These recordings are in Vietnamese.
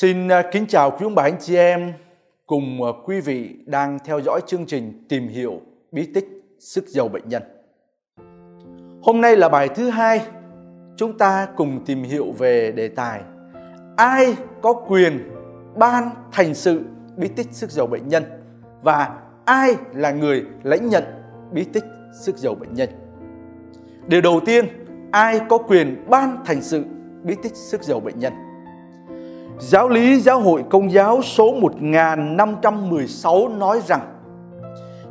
Xin à, kính chào quý ông bà anh chị em cùng à, quý vị đang theo dõi chương trình tìm hiểu bí tích sức giàu bệnh nhân. Hôm nay là bài thứ hai, chúng ta cùng tìm hiểu về đề tài ai có quyền ban thành sự bí tích sức giàu bệnh nhân và ai là người lãnh nhận bí tích sức giàu bệnh nhân. Điều đầu tiên, ai có quyền ban thành sự bí tích sức giàu bệnh nhân? Giáo lý Giáo hội Công giáo số 1516 nói rằng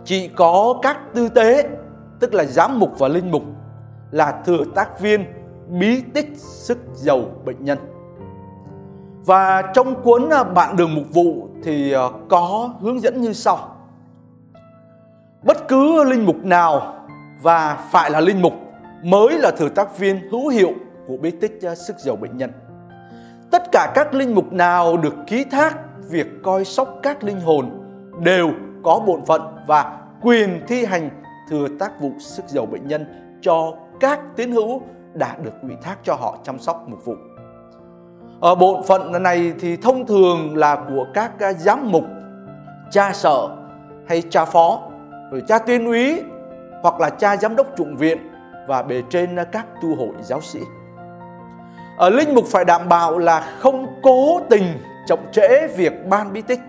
chỉ có các tư tế, tức là giám mục và linh mục là thừa tác viên bí tích sức giàu bệnh nhân. Và trong cuốn à, Bạn đường mục vụ thì à, có hướng dẫn như sau. Bất cứ linh mục nào và phải là linh mục mới là thừa tác viên hữu hiệu của bí tích à, sức giàu bệnh nhân tất cả các linh mục nào được ký thác việc coi sóc các linh hồn đều có bổn phận và quyền thi hành thừa tác vụ sức giàu bệnh nhân cho các tín hữu đã được ủy thác cho họ chăm sóc mục vụ. Ở bổn phận này thì thông thường là của các à, giám mục, cha sở hay cha phó, rồi cha tuyên úy hoặc là cha giám đốc trụng viện và bề trên à, các tu hội giáo sĩ ở linh mục phải đảm bảo là không cố tình chậm trễ việc ban bí tích.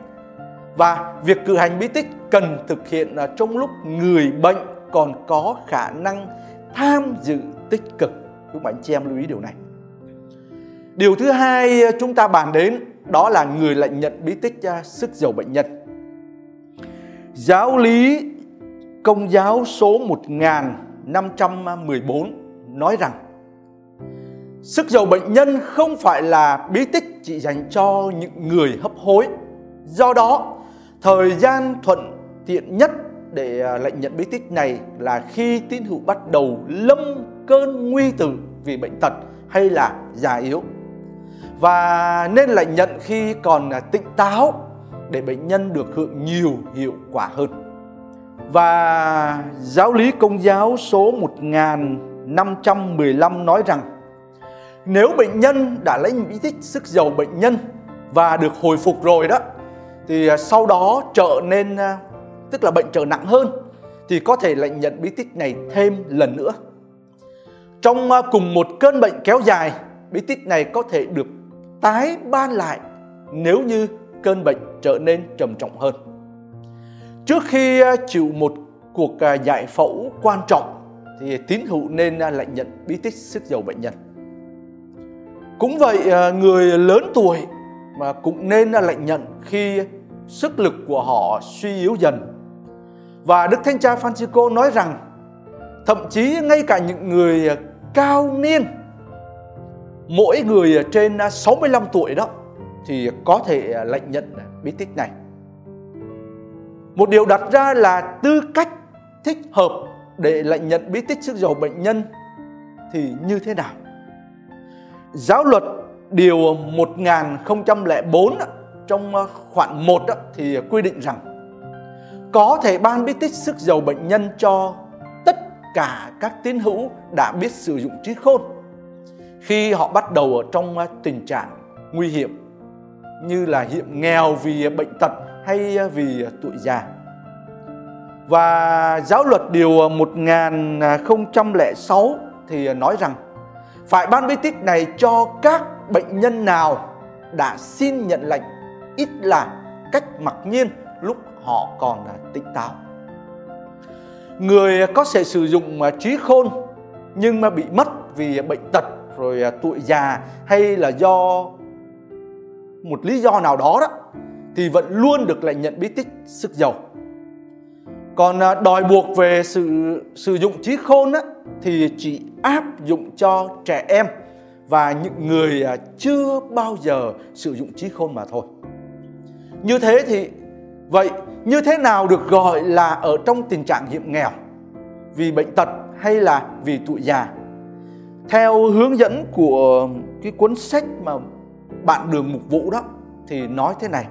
Và việc cử hành bí tích cần thực hiện trong lúc người bệnh còn có khả năng tham dự tích cực. Các bạn chị em lưu ý điều này. Điều thứ hai chúng ta bàn đến, đó là người lại nhận bí tích à, sức giàu bệnh nhân. Giáo lý công giáo số 1514 nói rằng Sức giàu bệnh nhân không phải là bí tích chỉ dành cho những người hấp hối. Do đó, thời gian thuận tiện nhất để à, lệnh nhận bí tích này là khi tín hữu bắt đầu lâm cơn nguy tử vì bệnh tật hay là già yếu. Và nên lệnh nhận khi còn à, tỉnh táo để bệnh nhân được hưởng nhiều hiệu quả hơn. Và giáo lý công giáo số 1515 nói rằng nếu bệnh nhân đã lấy bí tích sức giàu bệnh nhân và được hồi phục rồi đó thì à, sau đó trở nên à, tức là bệnh trở nặng hơn thì có thể lại nhận bí tích này thêm lần nữa. Trong à, cùng một cơn bệnh kéo dài, bí tích này có thể được tái ban lại nếu như cơn bệnh trở nên trầm trọng hơn. Trước khi chịu một cuộc giải phẫu quan trọng thì tín hữu nên lại nhận bí tích sức giàu bệnh nhân. Cũng vậy à, người lớn tuổi mà cũng nên lệnh nhận khi sức lực của họ suy yếu dần. Và Đức Thánh Cha Francisco nói rằng, thậm chí ngay cả những người cao niên, mỗi người trên 65 tuổi đó thì có thể lệnh nhận bí tích này. Một điều đặt ra là tư cách thích hợp để lệnh nhận bí tích sức giàu bệnh nhân thì như thế nào? Giáo luật điều 1004 trong ờ, khoản 1 thì quy định rằng có thể ban bí tích sức giàu bệnh nhân cho tất cả các tín hữu đã biết sử dụng trí khôn khi họ bắt đầu ở trong ờ, tình trạng nguy hiểm, như là hiểm nghèo vì bệnh tật hay ờ, vì tuổi già. Và giáo luật điều 1006 thì nói rằng phải ban bí tích này cho các bệnh nhân nào đã xin nhận lệnh ít là cách mặc nhiên lúc họ còn tỉnh táo. Người có thể sử dụng à, trí khôn nhưng mà bị mất vì bệnh tật rồi à, tuổi già hay là do một lý do nào đó đó thì vẫn luôn được lệnh nhận bí tích sức giàu. Còn à, đòi buộc về sự sử dụng trí khôn á, thì chỉ áp dụng cho trẻ em và những người à, chưa bao giờ sử dụng trí khôn mà thôi. Như thế thì, vậy như thế nào được gọi là ở trong tình trạng hiểm nghèo vì bệnh tật hay là vì tuổi già? Theo hướng dẫn của cái cuốn sách mà bạn đường mục vụ đó, thì nói thế này.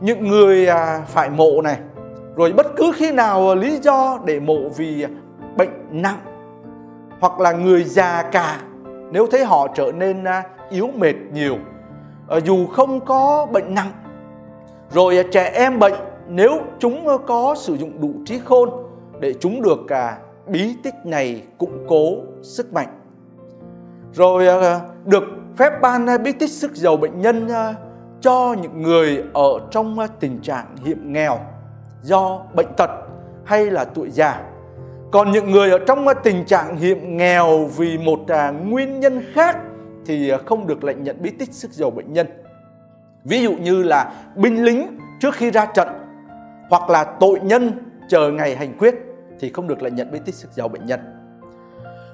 Những người à, phải mộ này, rồi bất cứ khi nào à, lý do để mộ vì bệnh nặng hoặc là người già cả, nếu thấy họ trở nên à, yếu mệt nhiều à, dù không có bệnh nặng. Rồi à, trẻ em bệnh, nếu chúng có sử dụng đủ trí khôn để chúng được cả bí tích này củng cố sức mạnh. Rồi được phép ban bí tích sức giàu bệnh nhân cho những người ở trong tình trạng hiểm nghèo do bệnh tật hay là tuổi già còn những người ở trong tình trạng hiểm nghèo vì một à, nguyên nhân khác thì à, không được lệnh nhận bí tích sức giàu bệnh nhân. Ví dụ như là binh lính trước khi ra trận hoặc là tội nhân chờ ngày hành quyết thì không được lệnh nhận bí tích sức giàu bệnh nhân.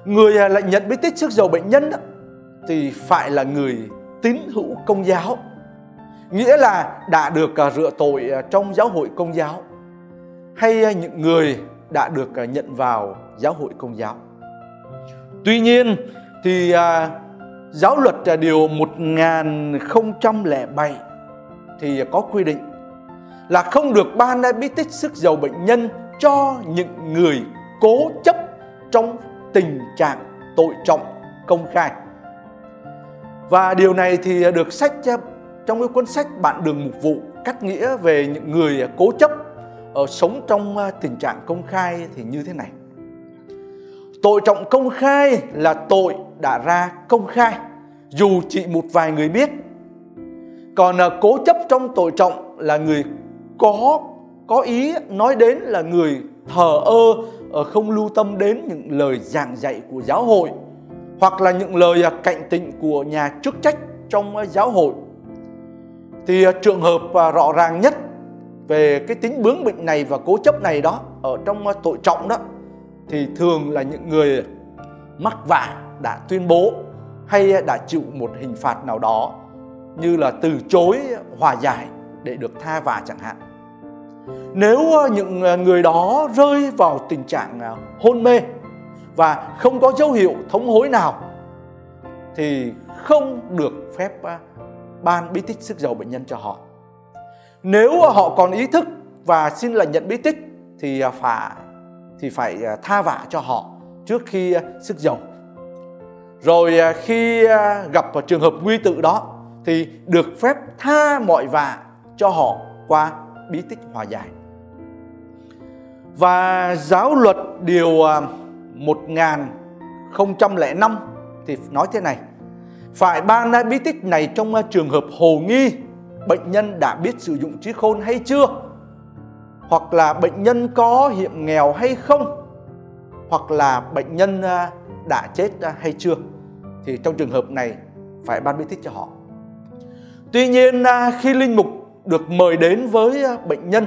Người à, lệnh nhận bí tích sức giàu bệnh nhân đó, thì phải là người tín hữu công giáo. Nghĩa là đã được rửa tội trong giáo hội công giáo. Hay những người đã được à, nhận vào giáo hội công giáo. Tuy nhiên thì à, giáo luật à, điều 1007 thì có quy định là không được ban bí tích sức giàu bệnh nhân cho những người cố chấp trong tình trạng tội trọng công khai. Và điều này thì được sách à, trong cái cuốn sách Bạn đường mục vụ cắt nghĩa về những người cố chấp ở sống trong à, tình trạng công khai thì như thế này. Tội trọng công khai là tội đã ra công khai dù chỉ một vài người biết. Còn à, cố chấp trong tội trọng là người có có ý nói đến là người thờ ơ ờ, không lưu tâm đến những lời giảng dạy của giáo hội hoặc là những lời à, cạnh tịnh của nhà chức trách trong giáo hội thì trường hợp rõ ràng nhất về cái tính bướng bỉnh này và cố chấp này đó, ở trong ờ, tội trọng đó, thì thường là những người mắc vạ đã tuyên bố hay đã chịu một hình phạt nào đó như là từ chối hòa giải để được tha vạ chẳng hạn. Nếu ờ, những ờ, người đó rơi vào tình trạng hôn mê và không có dấu hiệu thống hối nào, thì không được phép ban bí tích sức giàu bệnh nhân cho họ nếu họ còn ý thức và xin là nhận bí tích, thì à, phải thì phải à, tha vạ cho họ trước khi à, sức dầu rồi khi gặp trường hợp nguy tự đó, thì được phép tha mọi vạ cho họ qua bí tích hòa giải. Và giáo luật điều 1005 thì nói thế này. Phải ban bí tích này trong trường hợp hồ nghi bệnh nhân đã biết sử dụng trí khôn hay chưa? Hoặc là bệnh nhân có hiểm nghèo hay không? Hoặc là bệnh nhân à, đã chết à, hay chưa? Thì trong trường hợp này, phải ban bí tích cho họ. Tuy nhiên à, khi linh mục được mời đến với bệnh nhân,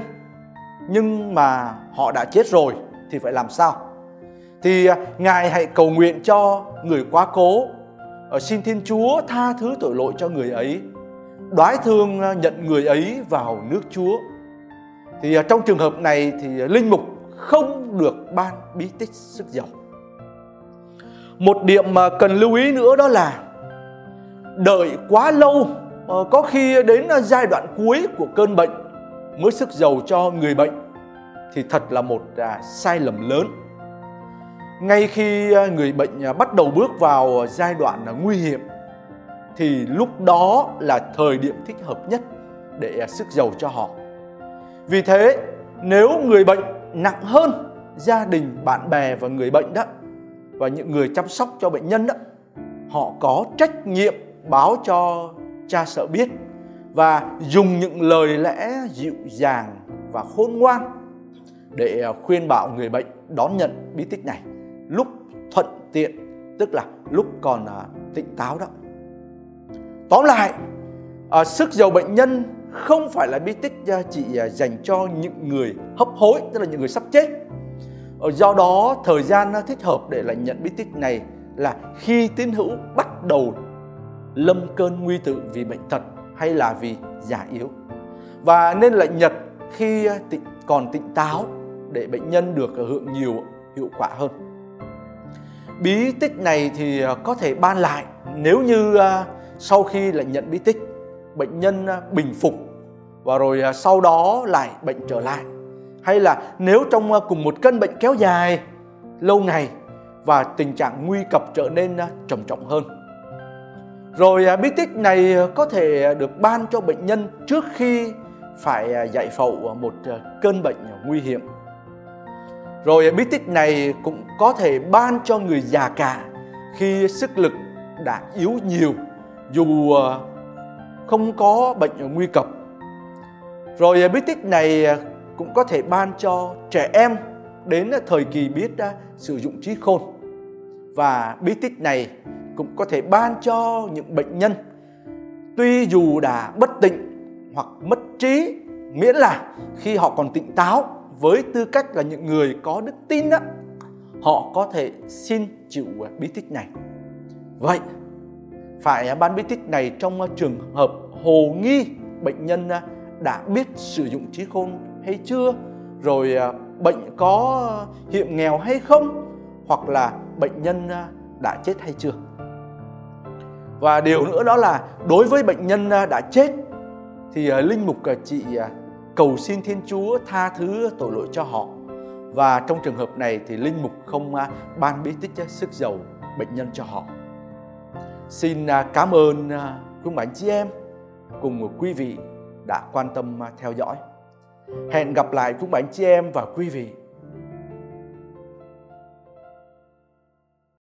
nhưng mà họ đã chết rồi thì phải làm sao? Thì ngài hãy cầu nguyện cho người quá cố ờ, xin thiên chúa tha thứ tội lỗi cho người ấy đoái thương ờ, nhận người ấy vào nước Chúa. Thì ờ, trong trường hợp này thì ờ, linh mục không được ban bí tích sức giàu. Một điểm mà cần lưu ý nữa đó là đợi quá lâu có khi đến giai đoạn cuối của cơn bệnh mới sức giàu cho người bệnh thì thật là một à, sai lầm lớn. Ngay khi người bệnh à, bắt đầu bước vào giai đoạn à, nguy hiểm thì lúc đó là thời điểm thích hợp nhất để à, sức giàu cho họ. Vì thế, nếu người bệnh nặng hơn gia đình, bạn bè và người bệnh đó và những người chăm sóc cho bệnh nhân đó, họ có trách nhiệm báo cho cha sợ biết và dùng những lời lẽ dịu dàng và khôn ngoan để à, khuyên bảo người bệnh đón nhận bí tích này lúc thuận tiện tức là lúc còn à, tỉnh táo đó Tóm lại, à, sức giàu bệnh nhân không phải là bí tích à, chỉ à, dành cho những người hấp hối, tức là những người sắp chết. Ờ, do đó, thời gian à, thích hợp để là nhận bí tích này là khi tín hữu bắt đầu lâm cơn nguy tự vì bệnh tật hay là vì già yếu. Và nên lại nhật khi à, tịnh, còn tỉnh táo để bệnh nhân được hưởng nhiều hiệu quả hơn. Bí tích này thì à, có thể ban lại nếu như à, sau khi lại nhận bí tích, bệnh nhân à, bình phục và rồi à, sau đó lại bệnh trở lại. Hay là nếu trong à, cùng một cơn bệnh kéo dài lâu ngày và tình trạng nguy cập trở nên trầm trọng hơn. Rồi bí tích này có thể được ban cho bệnh nhân trước khi phải giải phẫu một cơn bệnh nguy hiểm. Rồi bí tích này cũng có thể ban cho người già cả khi sức lực đã yếu nhiều dù ờ, không có bệnh nguy cấp. Rồi ờ, bí tích này ờ, cũng có thể ban cho trẻ em đến thời kỳ biết sử dụng trí khôn. Và bí tích này cũng có thể ban cho những bệnh nhân, tuy dù đã bất tỉnh hoặc mất trí miễn là khi họ còn tỉnh táo, với tư cách là những người có đức tin đó họ có thể xin chịu bí tích này vậy phải à, ban bí tích này trong à, trường hợp hồ nghi, bệnh nhân à, đã biết sử dụng trí khôn hay chưa? Rồi bệnh có hiểm nghèo hay không? Hoặc là bệnh nhân đã chết hay chưa? Và điều nữa đó là đối với bệnh nhân đã chết, thì linh mục chị cầu xin thiên chúa tha thứ tội lỗi cho họ. Và trong trường hợp này thì linh mục không ban bí tích sức giàu bệnh nhân cho họ xin à, cảm ơn à, quý bạn chị em cùng quý vị đã quan tâm à, theo dõi. Hẹn gặp lại quý bạn chị em và quý vị.